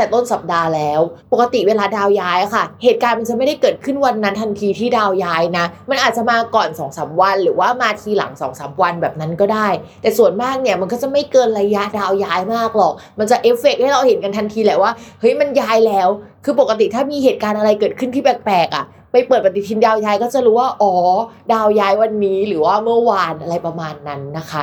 แต่ต้นสัปดาห์แล้ว ปกติเวลาดาวย้ายค่ะ เหตุการณ์มันจะไม่ได้เกิดขึ้นวันนั้นทันทีที่ดาวย้ายนะ มันอาจจะมาก่อน2อสวัน หรือว่ามาทีหลัง2อสวันแบบนั้นก็ได้ แต่ส่วนมากเนี่ยมันก็จะไม่เกินระยะดาวย้ายมากหรอก มันจะเอฟเฟกให้เราเห็นกันทันทีแหละว่าเฮ้ยมันย้ายแล้ว คือปกติถ้ามีเหตุการณ์อะไรเกิดขึ้นที่แปลกๆอะไปเปิดปฏิทินดาวย้ายก็จะรู้ว่าอ๋อ ดาวย้ายวันนี้หรือว่าเมื่อวานอะไรประมาณนั้นนะคะ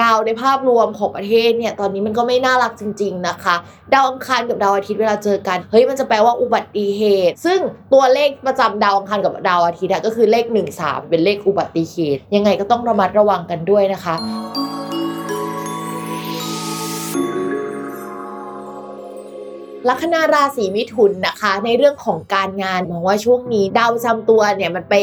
ดาวในภาพรวมของประเทศเนี่ยตอนนี้มันก็ไม่น่ารักจริง ๆนะคะ ดาวอังคารกับดาวอาทิตย์เวลาเจอกันเฮ้ยมันจะแปลว่าอุบัติเหตุ ซึ่งตัวเลขประจำดาวอังคารกับดาวอาทิตย์ก็คือเลข 1 3 เป็นเลขอุบัติเหตุ ยังไงก็ต้องระมัดระวังกันด้วยนะคะ ลัคนาราศีมิถุนนะคะ ในเรื่องของการงานมองว่าช่วงนี้ดาวประจำตัวเนี่ยมันไป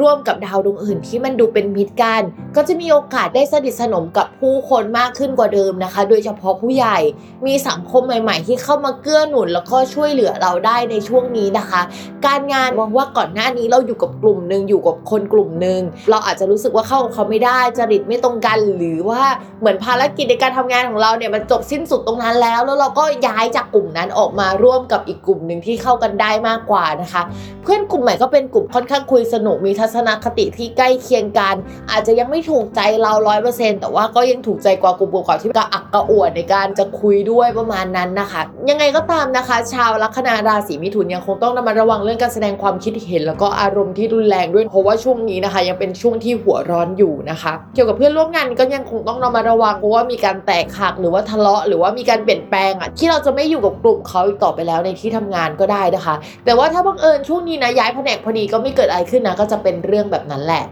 ร่วมกับดาวดวงอื่นที่มันดูเป็นมิตรกัน ก็จะมีโอกาสได้สนิทสนมกับผู้คนมากขึ้นกว่าเดิมนะคะ โดยเฉพาะผู้ใหญ่มีสังคมใหม่ ๆ ที่เข้ามาเกื้อหนุนแล้วก็ช่วยเหลือเราได้ในช่วงนี้นะคะ การงานมองว่าก่อนหน้านี้เราอยู่กับกลุ่มหนึ่งอยู่กับคนกลุ่มหนึ่งเราอาจจะรู้สึกว่าเข้ากับเขาไม่ได้จริตไม่ตรงกัน หรือว่าเหมือนภารกิจในการทำงานของเราเนี่ยมันจบสิ้นสุดตรงนั้นแล้ว แล้วเราก็ย้ายจากกลุ่มนั้นออกมาร่วมกับอีกกลุ่มหนึ่งที่เข้ากันได้มากกว่านะคะ เพื่อนกลุ่มใหม่ก็เป็นกลุ่มค่อนข้างคุยสนุกมีทัศนคติที่ใกล้เคียงกัน อาจจะยังไม่ถูกใจเราร้อยเปอร์เซ็นต์แต่ว่าก็ยังถูกใจกว่ากลุ่มเก่าที่กระอักกระอ่วนในการจะคุยด้วยประมาณนั้นนะคะ ยังไงก็ตามนะคะ ชาวลัคนาราศีมิถุนยังคงต้องระมัดระวังเรื่องการแสดงความคิดเห็น แล้วก็อารมณ์ที่รุนแรงด้วยเพราะว่าช่วงนี้นะคะ ยังเป็นช่วงที่หัวร้อนอยู่นะคะ เกี่ยวกับเพื่อนร่วมงานก็ยังคงต้องระมัดระวังเพราะว่ามีการแตกหักหรือว่าทะเลาะ หรือว่ามีการเปลี่ยนแปลงอะที่เราจะไม่อยู่กับกลุ่มเขาอีกต่อไปแล้วในที่ทำงานก็ได้นะคะ แต่ว่าถ้าบังเอิญช่วงนี้นะย้ายแผนกพอดีก็ไม่เกิดอะไรขึ้นนะก็จะเป็นเรื่องแบบนั้นแหละ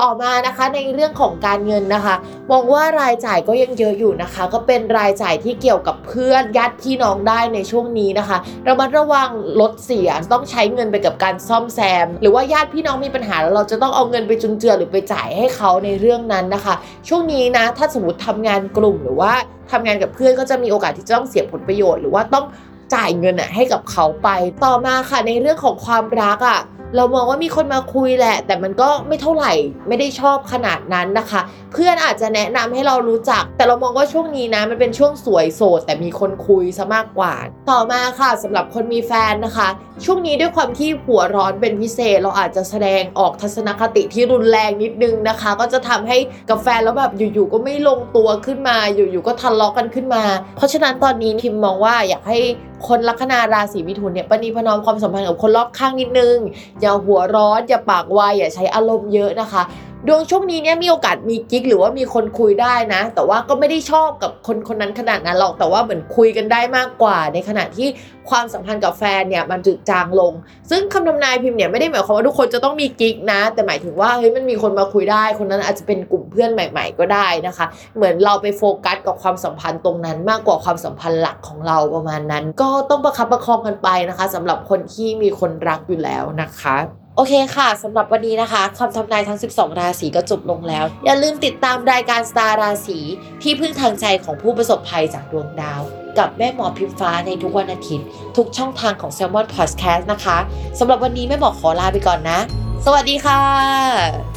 ต่อมานะคะในเรื่องของการเงินนะคะ มองว่ารายจ่ายก็ยังเยอะอยู่นะคะ ก็เป็นรายจ่ายที่เกี่ยวกับเพื่อนญาติพี่น้องได้ในช่วงนี้นะคะระมัดระวังลดเสียต้องใช้เงินไปกับการซ่อมแซม หรือว่าญาติพี่น้องมีปัญหาแล้วเราจะต้องเอาเงินไปจุนเจือหรือไปจ่ายให้เขาในเรื่องนั้นนะคะ ช่วงนี้นะถ้าสมมติทำงานกลุ่มหรือว่าทำงานกับเพื่อนก็จะมีโอกาสที่จะต้องเสียผลประโยชน์ หรือว่าต้อง จ่ายเงินอะให้กับเขาไป ต่อมาค่ะในเรื่องของความรักอะเรามองว่ามีคนมาคุยแหละ แต่มันก็ไม่เท่าไหร่ไม่ได้ชอบขนาดนั้นนะคะ เพื่อนอาจจะแนะนำให้เรารู้จัก แต่เรามองว่าช่วงนี้นะมันเป็นช่วงสวยโสด แต่มีคนคุยซะมากกว่า ต่อมาค่ะสำหรับคนมีแฟนนะคะ ช่วงนี้ด้วยความที่หัวร้อนเป็นพิเศษ เราอาจจะแสดงออกทัศนคติที่รุนแรงนิดนึงนะคะ ก็จะทำให้กับแฟนแล้วแบบอยู่ๆก็ไม่ลงตัวขึ้นมา อยู่ๆก็ทะเลาะกันขึ้นมา เพราะฉะนั้นตอนนี้พิมมองว่าอยากให้คนลัคนาราศีมิถุนเนี่ยปณีพนอมความสัมพันธ์กับคนรอบข้างนิดนึง อย่าหัวร้อน อย่าปากไวอย่าใช้อารมณ์เยอะนะคะ ดวงช่วงนี้เนี่ยมีโอกาสมีกิ๊กหรือว่ามีคนคุยได้นะ แต่ว่าก็ไม่ได้ชอบกับคนคนนั้นขนาดนั้นหรอกแต่ว่าเหมือนคุยกันได้มากกว่า ในขณะที่ความสัมพันธ์กับแฟนเนี่ยมันจืดจางลง ซึ่งคำทำนายพิมพ์เนี่ยไม่ได้หมายความว่าทุกคนจะต้องมีกิ๊กนะ แต่หมายถึงว่าเฮ้ยมันมีคนมาคุยได้ คนนั้นอาจจะเป็นกลุ่มเพื่อนใหม่ ๆ ก็ได้นะคะ เหมือนเราไปโฟกัสกับความสัมพันธ์ตรงนั้น มากกว่าความสัมพันธ์หลักของเราประมาณนั้น ก็ต้องประคับประคองกันไปนะคะสำหรับคนที่มีคนรักอยู่แล้วนะคะ โอเคค่ะสำหรับวันนี้นะคะคำทำนายทั้ง 12 ราศีก็จบลงแล้ว อย่าลืมติดตามรายการสตาร์ราศีที่พึ่งทางใจของผู้ประสบภัยจากดวงดาว กับแม่หมอพิมฟ้าในทุกวันอาทิตย์ ทุกช่องทางของ s ซ l m o n Podcast นะคะสำหรับวันนี้แม่หมอขอลาไปก่อนนะ สวัสดีค่ะ